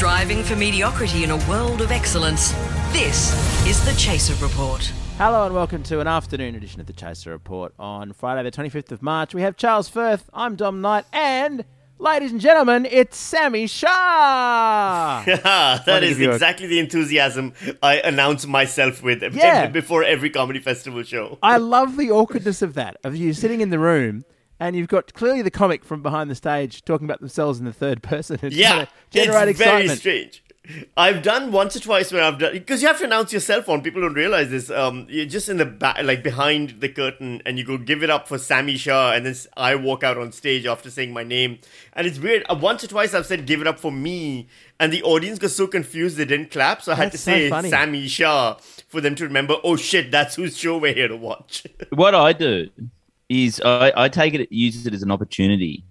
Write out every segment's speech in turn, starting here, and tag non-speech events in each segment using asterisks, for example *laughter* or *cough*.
Striving for mediocrity in a world of excellence. This is the Chaser Report. Hello and welcome to an afternoon edition of the Chaser Report on Friday, the 25th of March. We have Charles Firth, I'm Dom Knight, and ladies and gentlemen, it's Sami Shah. *laughs* that Wanna is give you a- exactly the enthusiasm I announce myself with Yeah. before every comedy festival show. I love the awkwardness of that, of you sitting in the room and you've got clearly the comic from behind the stage talking about themselves in the third person. and trying Yeah, generate it's very strange. I've done once or twice when I've done because you have to announce yourself on. People don't realize this. Um, you're just in the back, like behind the curtain, and you go give it up for Sami Shah, and then I walk out on stage after saying my name, and it's weird. Uh, once or twice I've said give it up for me, and the audience got so confused they didn't clap, so I had to so say funny. Sami Shah for them to remember. Oh shit, that's whose show we're here to watch. *laughs* what I do is I, I take it, use it as an opportunity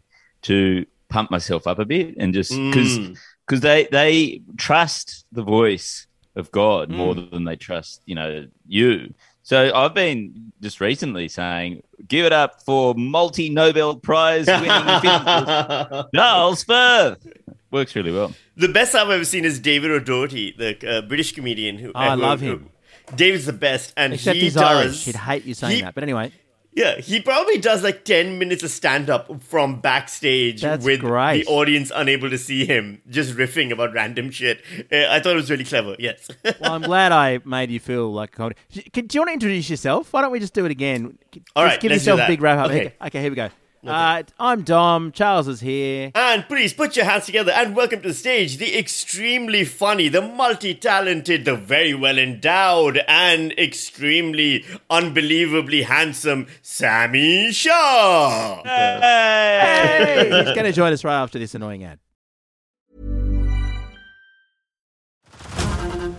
to pump myself up a bit and just because Mm. because they they trust the voice of God more Mm. than they trust you know you. So I've been just recently saying, give it up for multi Nobel Prize winning *laughs* physicist Charles Firth. Works really well. The best I've ever seen is David O'Doherty, the uh, British comedian. Who Oh, I who- love who- him. David's the best, and Except he he's does. Irish. He'd hate you saying he- that. But anyway, Yeah, he probably does like ten minutes of stand up from backstage That's with great. the audience unable to see him, just riffing about random shit. Uh, I thought it was really clever. Yes. *laughs* well, I'm glad I made you feel like a comedy. Do you want to introduce yourself? Why don't we just do it again? Just All right, give yourself a big wrap up. Okay, okay here we go. Uh, I'm Dom. Charles is here. and please put your hands together and welcome to the stage the extremely funny, the multi-talented, the very well endowed, and extremely unbelievably handsome Sami Shah. Hey, *laughs* he's going to join us right after this annoying ad.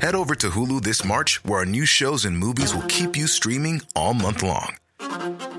Head over to Hulu this March, where our new shows and movies will keep you streaming all month long.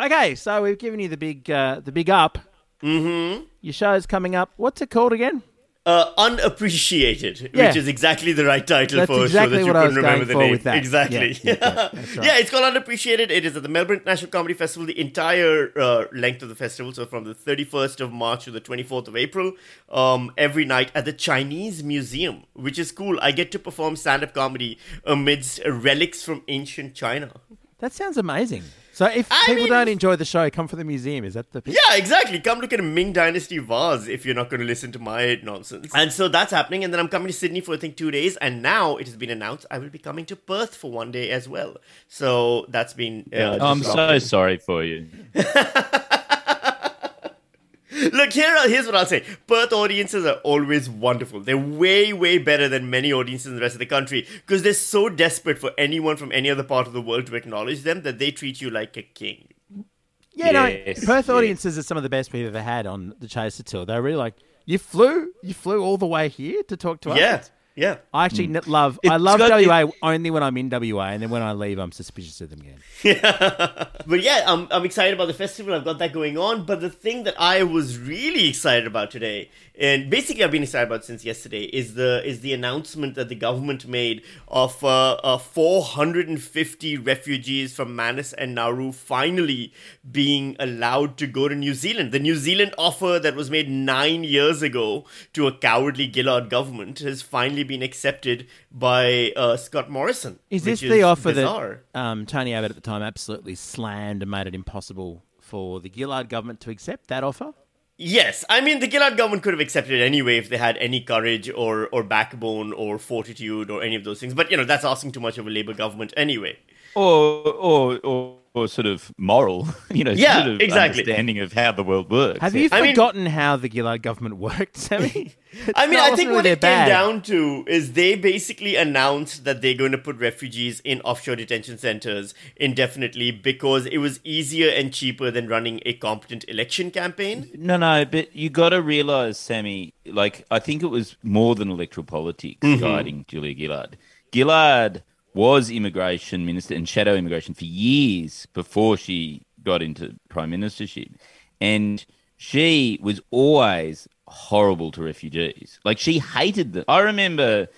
Okay, so we've given you the big, uh, the big up. Mm-hmm. Your show's coming up. What's it called again? Uh, unappreciated, Yeah. which is exactly the right title That's for exactly show that you what I was couldn't remember the name. with that. Exactly. Yeah, yeah, *laughs* right. Yeah, it's called Unappreciated. It is at the Melbourne National Comedy Festival, the entire uh, length of the festival, so from the 31st of March to the 24th of April, um, every night at the Chinese Museum, which is cool. I get to perform stand-up comedy amidst relics from ancient China. That sounds amazing. So if I people mean- don't enjoy the show, come for the museum. Is that the pitch? Yeah, exactly. Come look at a Ming Dynasty vase if you're not going to listen to my nonsense. And so that's happening. And then I'm coming to Sydney for I think two days. And now it has been announced I will be coming to Perth for one day as well. So that's been. Uh, I'm so sorry for you. *laughs* Look here. Here's what I'll say. Perth audiences are always wonderful. They're way, way better than many audiences in the rest of the country because they're so desperate for anyone from any other part of the world to acknowledge them that they treat you like a king. Yeah, no. Yes, Perth yes. audiences are some of the best we've ever had on the Chaser Tour. They're really like, you flew, you flew all the way here to talk to us. Yeah, yeah. I actually n- love. I love got- WA only when I'm in WA, and then when I leave, I'm suspicious of them again. *laughs* Yeah, But yeah, I'm, I'm excited about the festival. I've got that going on. But the thing that I was really excited about today, and basically I've been excited about since yesterday, is the is the announcement that the government made of uh, uh, 450 refugees from Manus and Nauru finally being allowed to go to New Zealand. The New Zealand offer that was made nine years ago to a cowardly Gillard government has finally been accepted by uh, Scott Morrison. Is this which the offer bizarre. that um, Tony Abbott at the time absolutely slammed and made it impossible for the Gillard government to accept that offer? Yes, I mean the Gillard government could have accepted it anyway if they had any courage or or backbone or fortitude or any of those things. But you know that's asking too much of a Labour government anyway. or or or, or sort of moral, *laughs* you know, Yeah, sort of exactly. understanding of how the world works. Have you I mean- forgotten how the Gillard government worked, Sami? *laughs* I mean, I think what it came bad. down to is they basically announced that they're going to put refugees in offshore detention centers indefinitely because it was easier and cheaper than running a competent election campaign. No, no, but you got to realize, Sami. Like, I think it was more than electoral politics Mm-hmm. guiding Julia Gillard. Gillard was immigration minister and shadow immigration for years before she got into prime ministership, and she was always horrible to refugees. Like, she hated them. I remember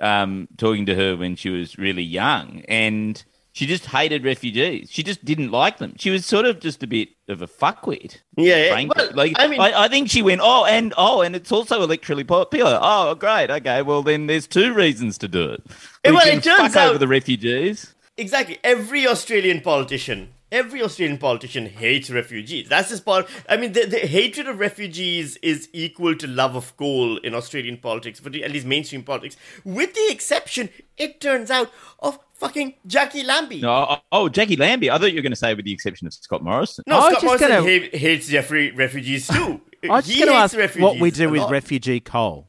um, talking to her when she was really young, and she just hated refugees. She just didn't like them. She was sort of just a bit of a fuckwit. Yeah. Well, like I mean- I, I think she went, oh, and oh, and it's also electorally popular. Oh, great. Okay, well then there's two reasons to do it. We well, can it turns fuck over the refugees. Exactly. Every Australian politician, every Australian politician hates refugees. That's just part. I mean, the, the hatred of refugees is equal to love of coal in Australian politics, but at least mainstream politics, with the exception, it turns out, of fucking Jackie Lambie. No, oh, oh, Jackie Lambie. I thought you were going to say with the exception of Scott Morrison. No, I was Scott just Morrison gonna- ha- hates Jeffrey refugees too. *laughs* I was just going to ask what we do with lot. refugee coal.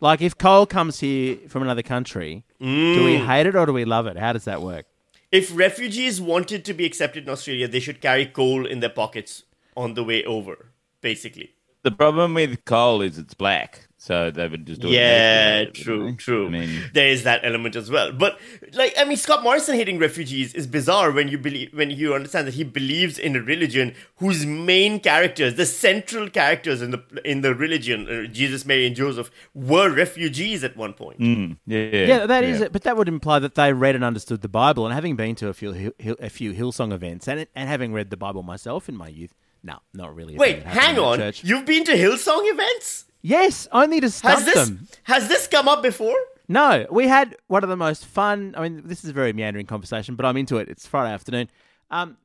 Like, if coal comes here from another country, do we Mm. hate it or do we love it? How does that work? If refugees wanted to be accepted in Australia, they should carry coal in their pockets on the way over, basically. The problem with coal is it's black, so they would just Yeah, automatically- true, true. I mean, there is that element as well. But like, I mean, Scott Morrison hating refugees is bizarre when you believe when you understand that he believes in a religion whose main characters, the central characters in the in the religion, uh, Jesus, Mary, and Joseph, were refugees at one point. mm, yeah, Yeah, that is it. But that would imply that they read and understood the Bible. And having been to a few Hill- Hill- a few Hillsong events and and having read the Bible myself in my youth, no, not really. Wait, thing that happened hang on. church. You've been to Hillsong events? Yes, only to Has this them. has this come up before? No, we had one of the most fun. I mean, this is a very meandering conversation, but I'm into it. It's Friday afternoon. Um,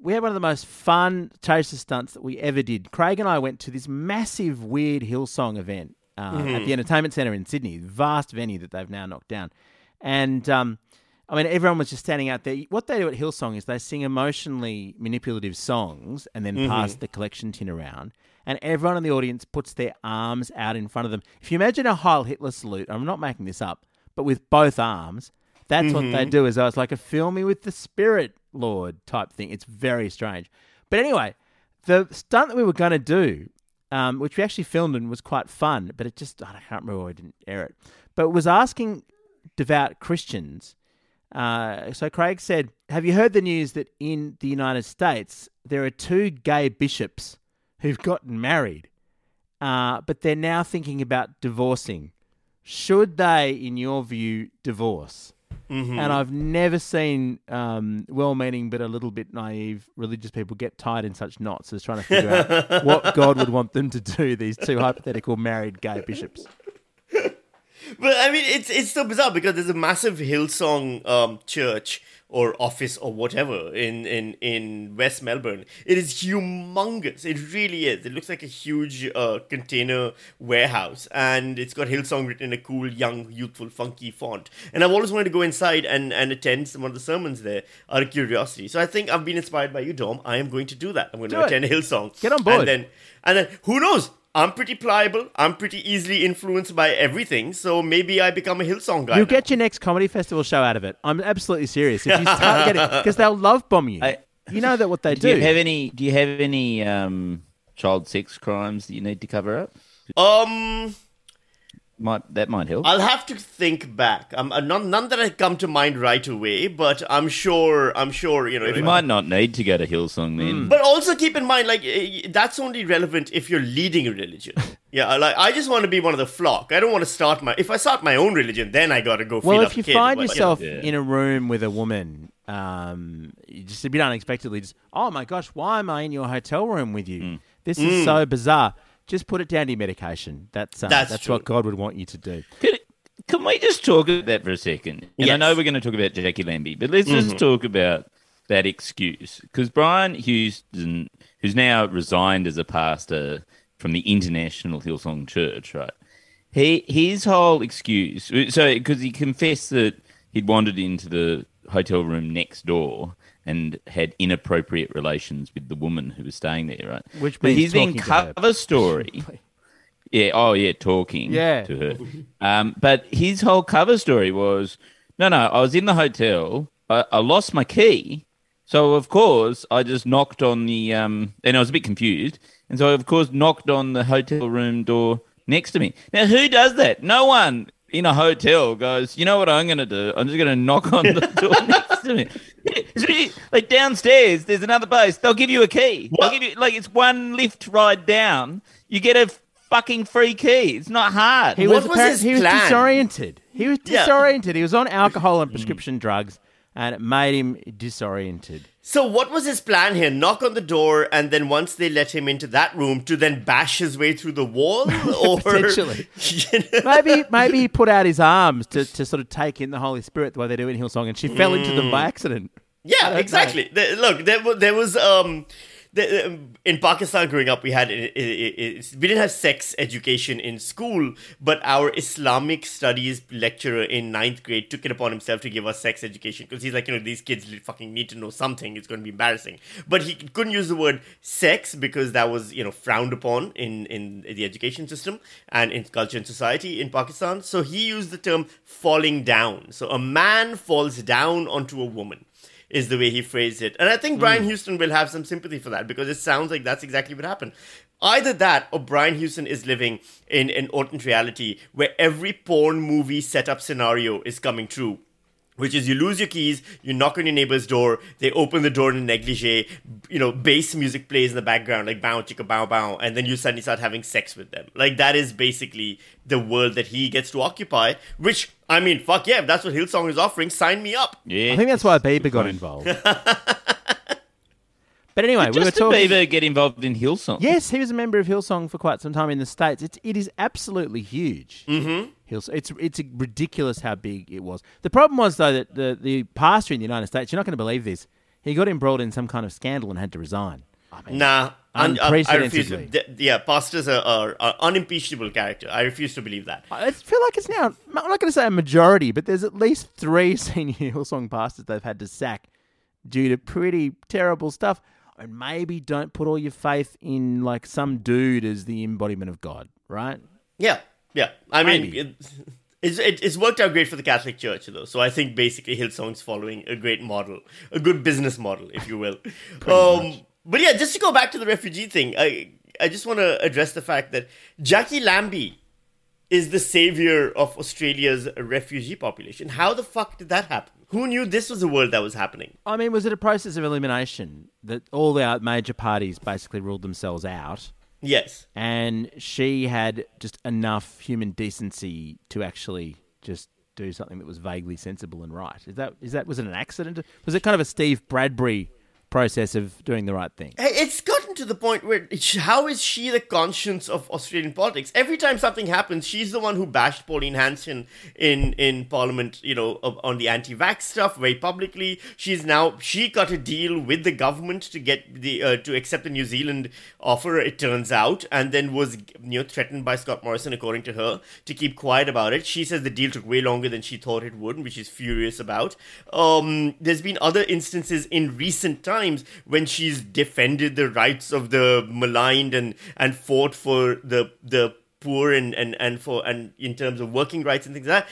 we had one of the most fun chaser stunts that we ever did. Craig and I went to this massive, weird Hillsong event uh, at the Entertainment Centre in Sydney, vast venue that they've now knocked down. And um, I mean, everyone was just standing out there. What they do at Hillsong is they sing emotionally manipulative songs and then pass the collection tin around. And everyone in the audience puts their arms out in front of them. If you imagine a Heil Hitler salute, I'm not making this up, but with both arms, that's what they do. Is oh, it's like a fill me with the spirit, Lord type thing. It's very strange. But anyway, the stunt that we were going to do, um, which we actually filmed and was quite fun, but it just I can't remember why we didn't air it. But it was asking devout Christians. Uh, so Craig said, "Have you heard the news that in the United States there are two gay bishops who've gotten married, uh, but they're now thinking about divorcing? Should they, in your view, divorce?" Mm-hmm. And I've never seen um, well-meaning but a little bit naive religious people get tied in such knots as trying to figure out *laughs* what God would want them to do. These two hypothetical married gay bishops. But I mean, it's it's so bizarre because there's a massive Hillsong um, church or office or whatever in, in, in West Melbourne. It is humongous. It really is. It looks like a huge uh, container warehouse, and it's got Hillsong written in a cool, young, youthful, funky font. And I've always wanted to go inside and, and attend some of the sermons there out of curiosity. So I think I've been inspired by you, Dom. I am going to do that. I'm going Do to it. attend Hillsong. Get on board. And then and then who knows? I'm pretty pliable. I'm pretty easily influenced by everything. So maybe I become a Hillsong guy. You'll now. get your next comedy festival show out of it. I'm absolutely serious. If you start getting, *laughs* because they'll love bomb you. I- you know that what they Do do. you have any? Do you have any um, child sex crimes that you need to cover up? um, Might that might help? I'll have to think back. Um, uh, none, none that I come to mind right away, but I'm sure. I'm sure you know. If you I- might not need to go to Hillsong then. But also keep in mind, like eh, that's only relevant if you're leading a religion. *laughs* yeah, like I just want to be one of the flock. I don't want to start my. If I start my own religion, then I gotta go. well, if you kid, find but, yourself Yeah. in a room with a woman, um, just a bit unexpectedly, just oh my gosh, why am I in your hotel room with you? Mm. This is so bizarre. Just put it down to your medication. That's um, That's that's, what God would want you to do. Could, can we just talk about that for a second? And I know we're going to talk about Jackie Lambie, but let's just talk about that excuse. Because Brian Houston, who's now resigned as a pastor from the International Hillsong Church, right? He his whole excuse, so because he confessed that he'd wandered into the hotel room next door and had inappropriate relations with the woman who was staying there, right? Which but means his then talking cover story. *laughs* Yeah. Oh, yeah. Talking. Yeah. To her. Um, but his whole cover story was, no, no. I was in the hotel. I, I lost my key, so of course I just knocked on the. Um, and I was a bit confused, and so I, of course knocked on the hotel room door next to me. Now, who does that? No one in a hotel goes. You know what I'm going to do? I'm just going to knock on the *laughs* door next to me. *laughs* It's really- like downstairs, there's another place. They'll give you a key. They'll give you like it's one lift ride down. You get a fucking free key. It's not hard. He What was, was appar- his he was plan? disoriented. He was Yeah. disoriented. He was on alcohol and mm. prescription drugs, and it made him disoriented. So what was his plan here? Knock on the door, and then once they let him into that room, to then bash his way through the wall, *laughs* or Potentially. You know? Maybe maybe he put out his arms to, to sort of take in the Holy Spirit the way they do in Hillsong, and she fell into them by accident. Yeah, exactly. Look, there, there was um, the, in Pakistan growing up, we had i- i- i- we didn't have sex education in school, but our Islamic studies lecturer in ninth grade took it upon himself to give us sex education because he's like, you know, these kids fucking need to know something. It's going to be embarrassing, but he couldn't use the word sex because that was you know frowned upon in in the education system and in culture and society in Pakistan. So he used the term falling down. So a man falls down onto a woman is the way he phrased it. And I think Brian hmm. Houston will have some sympathy for that because it sounds like that's exactly what happened. Either that or Brian Houston is living in an alternate reality where every porn movie setup scenario is coming true. Which is you lose your keys, you knock on your neighbor's door, they open the door in a negligee, you know, bass music plays in the background, like bow chicka bow bow, and then you suddenly start having sex with them. Like that is basically the world that he gets to occupy, which I mean, fuck yeah, if that's what Hillsong is offering, sign me up. yeah. I think that's why Bieber got involved. *laughs* but anyway, we were Justin talking. Bieber get involved in Hillsong. Yes, he was a member of Hillsong for quite some time in the states. It's it is absolutely huge. Mm-hmm. Hillsong. It's it's ridiculous how big it was. The problem was though that the the pastor in the United States. You're not going to believe this. He got embroiled in some kind of scandal and had to resign. I mean, Nah, un- I refuse. Unprecedentedly. th- yeah, pastors are, are, are unimpeachable character. I refuse to believe that. I feel like it's now. I'm not going to say a majority, but there's at least three *laughs* senior Hillsong pastors they've had to sack due to pretty terrible stuff. And maybe don't put all your faith in like some dude as the embodiment of God, right? Yeah, yeah. I mean, it, it's, it, it's worked out great for the Catholic Church, though. So I think basically Hillsong's following a great model, a good business model, if you will. *laughs* um, but yeah, just to go back to the refugee thing, I I just want to address the fact that Jackie Lambie is the savior of Australia's refugee population. How the fuck did that happen? Who knew this was a world that was happening? I mean, was it a process of elimination that all the major parties basically ruled themselves out? Yes. and she had just enough human decency to actually just do something that was vaguely sensible and right. Is that is that was it an accident? Was it kind of a Steve Bradbury process of doing the right thing? Hey, It's to the point where how is she the conscience of Australian politics? Every time something happens, she's the one who bashed Pauline Hanson in in Parliament, you know, on the anti-vax stuff very publicly. She's now she got a deal with the government to get the uh, to accept the New Zealand offer. It turns out, and then was you know threatened by Scott Morrison, according to her, to keep quiet about it. She says the deal took way longer than she thought it would, which she's furious about. Um, there's been other instances in recent times when she's defended the rights of the maligned and and fought for the the poor and and and for and in terms of working rights and things like that.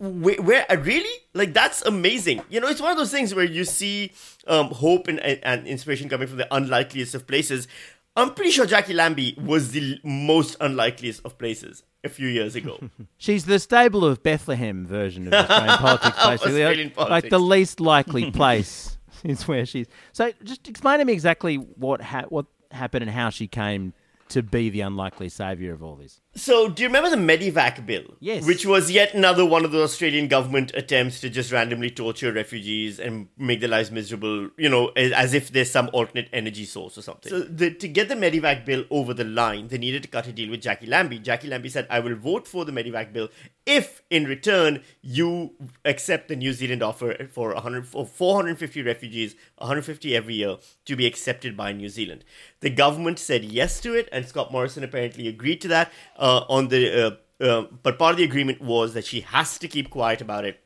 Where, where uh, really like that's amazing. You know it's one of those things where you see um, hope and, and, and inspiration coming from the unlikeliest of places. I'm pretty sure jackie lambie was the most unlikeliest of places a few years ago. *laughs* She's the stable of Bethlehem version of Australian *laughs* politics, basically. Australian Like politics. the least likely place *laughs* *laughs* is where she's. So, just explain to me exactly what ha- what happened and how she came to be the unlikely savior of all this. So, do you remember the Medevac bill? Yes. Which was yet another one of the Australian government attempts to just randomly torture refugees and make their lives miserable, you know, as if there's some alternate energy source or something. So, the, to get the Medevac bill over the line, they needed to cut a deal with Jackie Lambie. Jackie Lambie said, I will vote for the Medevac bill if, in return, you accept the New Zealand offer for 100, for 450 refugees, 150 every year, to be accepted by New Zealand. The government said yes to it, and Scott Morrison apparently agreed to that. Uh, Uh, on the uh, uh, but part of the agreement was that she has to keep quiet about it,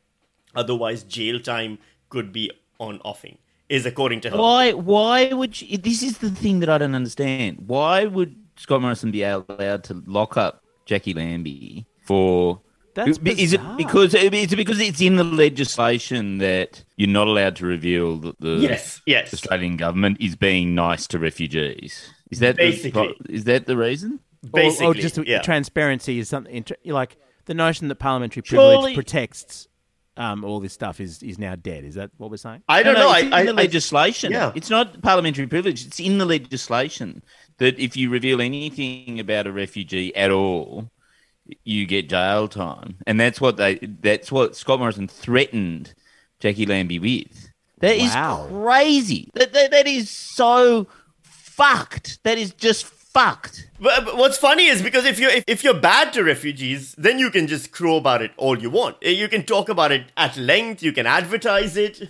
otherwise jail time could be on offing. Is according to her. Why? Why would you, this is the thing that I don't understand? Why would Scott Morrison be allowed to lock up Jackie Lambie for? That's is it because is it because it's in the legislation that you're not allowed to reveal that the Yes, yes. Australian government is being nice to refugees? Is that Basically. pro- is that the reason? Basically, or, or just yeah. transparency is something like the notion that parliamentary privilege Surely- protects um, all this stuff is is now dead. Is that what we're saying? I don't No, know. no, I, it's in I, the I- legislation. yeah. It's not parliamentary privilege. It's in the legislation that if you reveal anything about a refugee at all, you get jail time, and that's what they. That's what Scott Morrison threatened Jackie Lambie with. That is Wow. crazy. That, that that is so fucked. That is just fucked. But, but what's funny is because if you're if, if you're bad to refugees, then you can just crow about it all you want. Eh, You can talk about it at length. You can advertise it.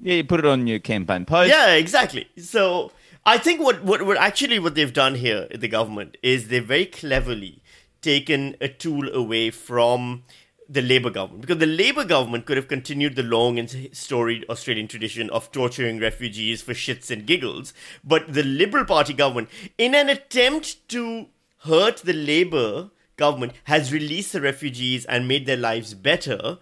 Yeah, you put it on your campaign post. Yeah, exactly. So I think what, what what actually what they've done here, the government, is they've very cleverly taken a tool away from the Labour government because the Labour government could have continued the long and storied Australian tradition of torturing refugees for shits and giggles, but the Liberal Party government, in an attempt to hurt the Labour government, has released the refugees and made their lives better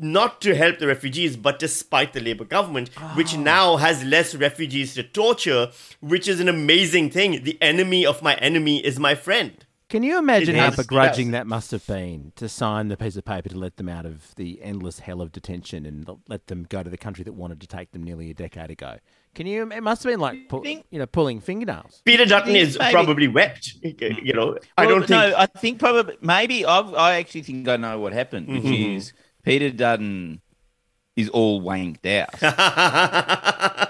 not to help the refugees, but to spite the Labour government, which ah. now has less refugees to torture, which is an amazing thing. The enemy of my enemy is my friend. Can you imagine It how is, begrudging yes. that must have been to sign the piece of paper to let them out of the endless hell of detention and let them go to the country that wanted to take them nearly a decade ago? Can you? It must have been like pull, think- you know pulling fingernails. Peter Dutton is maybe- probably wept. You know, I don't think. No, I think probably maybe I've, I actually think I know what happened, which Mm-hmm. is Peter Dutton is all wanked out. *laughs*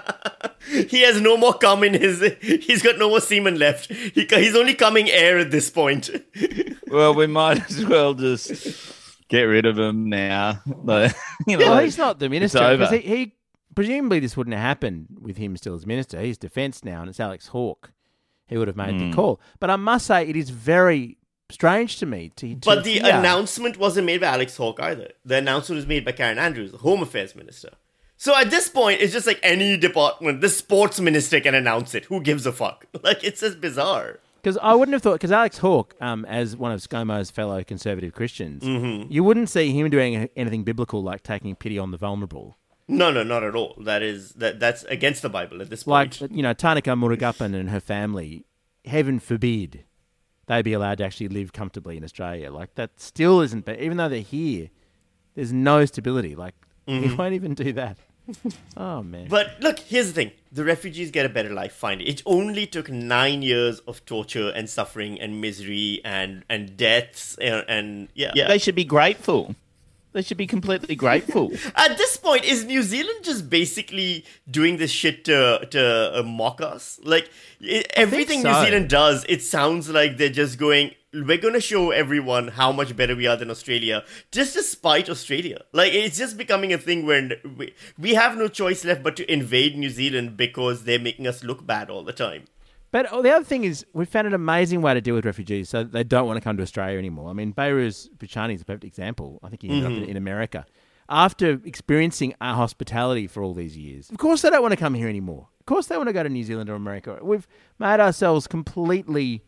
he has no more cum in his. He's got no more semen left. He, he's only coming air at this point. *laughs* well, we might as well just get rid of him now. Like, *laughs* you know, Well, he's not the minister because he, he presumably this wouldn't have happened with him still as minister. He's defence now, and it's Alex Hawke. He would have made Hmm. the call. But I must say, it is very strange to me to. to But the hear- announcement wasn't made by Alex Hawke either. The announcement was made by Karen Andrews, the Home Affairs Minister. So at this point, it's just like any department. The sports minister can announce it. Who gives a fuck? *laughs* Like it's just bizarre. Because I wouldn't have thought, because Alex Hawke, um, as one of ScoMo's fellow conservative Christians, Mm-hmm. you wouldn't see him doing anything biblical like taking pity on the vulnerable. No, no, not at all. That is that. That's against the Bible at this point. Like, you know, Tharnicaa Murugappan and her family, heaven forbid they be allowed to actually live comfortably in Australia. Like, that still isn't, but even though they're here, there's no stability. Like, *laughs* he won't even do that. *laughs* oh, man. But look, here's the thing: the refugees get a better life. Finally, it only took nine years of torture and suffering and misery and and deaths and, and yeah. They should be grateful. They should be completely grateful. *laughs* At this point, is New Zealand just basically doing this shit to to uh, mock us? Like i everything New. Zealand does, it sounds like they're just going. We're going to show everyone how much better we are than Australia, just despite Australia. Like it's just becoming a thing where we, we have no choice left but to invade New Zealand because they're making us look bad all the time. But oh, the other thing is, we found an amazing way to deal with refugees, so they don't want to come to Australia anymore. I mean, Behrouz Boochani is a perfect example. I think he ended up in, mm-hmm. in America after experiencing our hospitality for all these years. Of course, they don't want to come here anymore. Of course, they want to go to New Zealand or America. We've made ourselves completely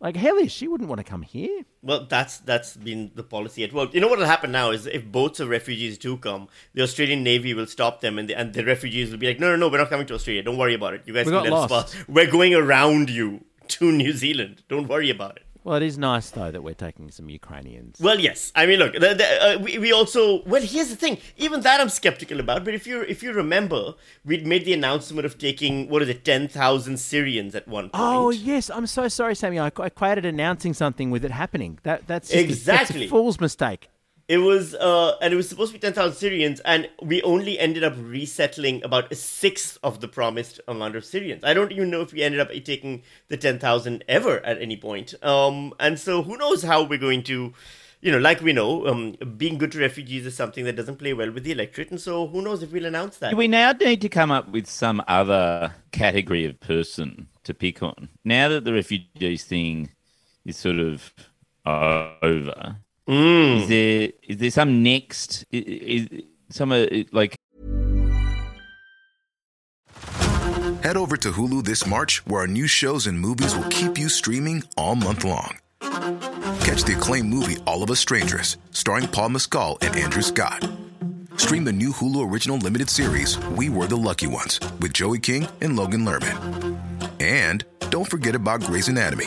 like hellish. She wouldn't want to come here. Well, that's that's been the policy at work. You know what will happen now is if boats of refugees do come, the Australian Navy will stop them, and the, and the refugees will be like, "No, no, no, we're not coming to Australia. Don't worry about it. You guys We can let us pass. We're going around you to New Zealand. Don't worry about it." Well, it is nice though that we're taking some Ukrainians. Well, yes. I mean, look, the, the, uh, we, we also well. Here's the thing. Even that I'm skeptical about. But if you if you remember, we'd made the announcement of taking what is it, ten thousand Syrians at one point. Oh yes, I'm so sorry, Sami. I I equated announcing something with it happening. That that's just a- that's Exactly. a fool's mistake. It was, uh, and it was supposed to be 10,000 Syrians, and we only ended up resettling about a sixth of the promised amount of Syrians. I don't even know if we ended up taking the 10,000 ever at any point. Um, and so who knows how we're going to, you know, like we know, um, being good to refugees is something that doesn't play well with the electorate, and so who knows if we'll announce that. We now need to come up with some other category of person to pick on? Now that the refugees thing is sort of over, Mm. Is there is there some next? Is, is some uh, like? Head over to Hulu this March, where our new shows and movies will keep you streaming all month long. Catch the acclaimed movie All of Us Strangers, starring Paul Mescal and Andrew Scott. Stream the new Hulu original limited series We Were the Lucky Ones with Joey King and Logan Lerman. And don't forget about Grey's Anatomy.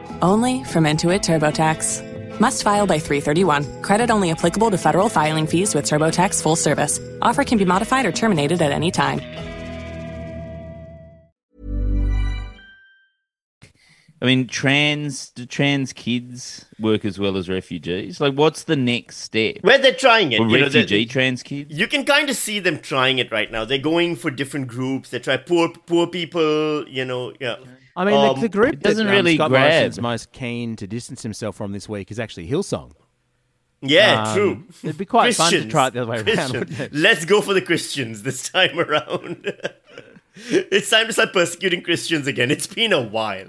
only from Intuit TurboTax. Must file by 331. Credit only applicable to federal filing fees with TurboTax full service. Offer can be modified or terminated at any time. I mean, trans do trans kids work as well as refugees? Like, what's the next step? Where they're trying it. For you know, they- refugee trans kids? You can kind of see them trying it right now. They're going for different groups. They try poor poor people. You know, yeah. I mean, Um, the, the group it doesn't that, um, really Scott grab. Morrison's most keen to distance himself from this week is actually Hillsong. Yeah, Um, true. it'd be quite fun to try it the other way around, Christians. wouldn't it? Let's go for the Christians this time around. *laughs* it's time to start persecuting Christians again. It's been a while.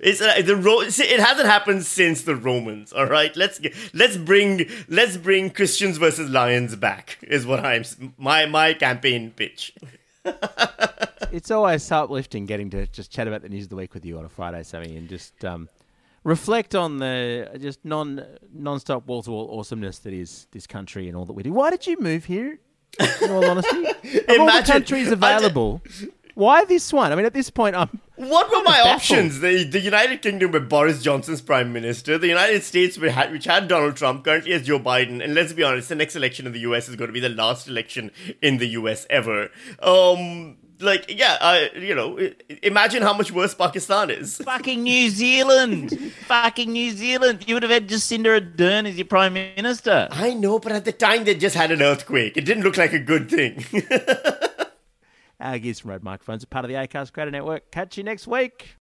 It's uh, the Ro- it hasn't happened since the Romans. All right, let's get, let's bring let's bring Christians versus lions back. Is what I'm my my campaign pitch. *laughs* It's always so uplifting getting to just chat about the news of the week with you on a Friday, Sami, and just um, reflect on the just non non-stop wall to wall awesomeness that is this country and all that we do. Why did you move here? In all honesty, *laughs* of all the countries available, why this one? I mean, at this point, I'm What were my baffled. options? The, the United Kingdom with Boris Johnson's prime minister, the United States which had, which had Donald Trump, currently has Joe Biden, and let's be honest, the next election in the US is going to be the last election in the US ever. Um, like, yeah, I, you know, imagine how much worse Pakistan is. *laughs* Fucking New Zealand! Fucking New Zealand! You would have had Jacinda Ardern as your prime minister. I know, but at the time they just had an earthquake. It didn't look like a good thing. *laughs* Our gears from Red Microphones are part of the Acast Creator Network. Catch you next week.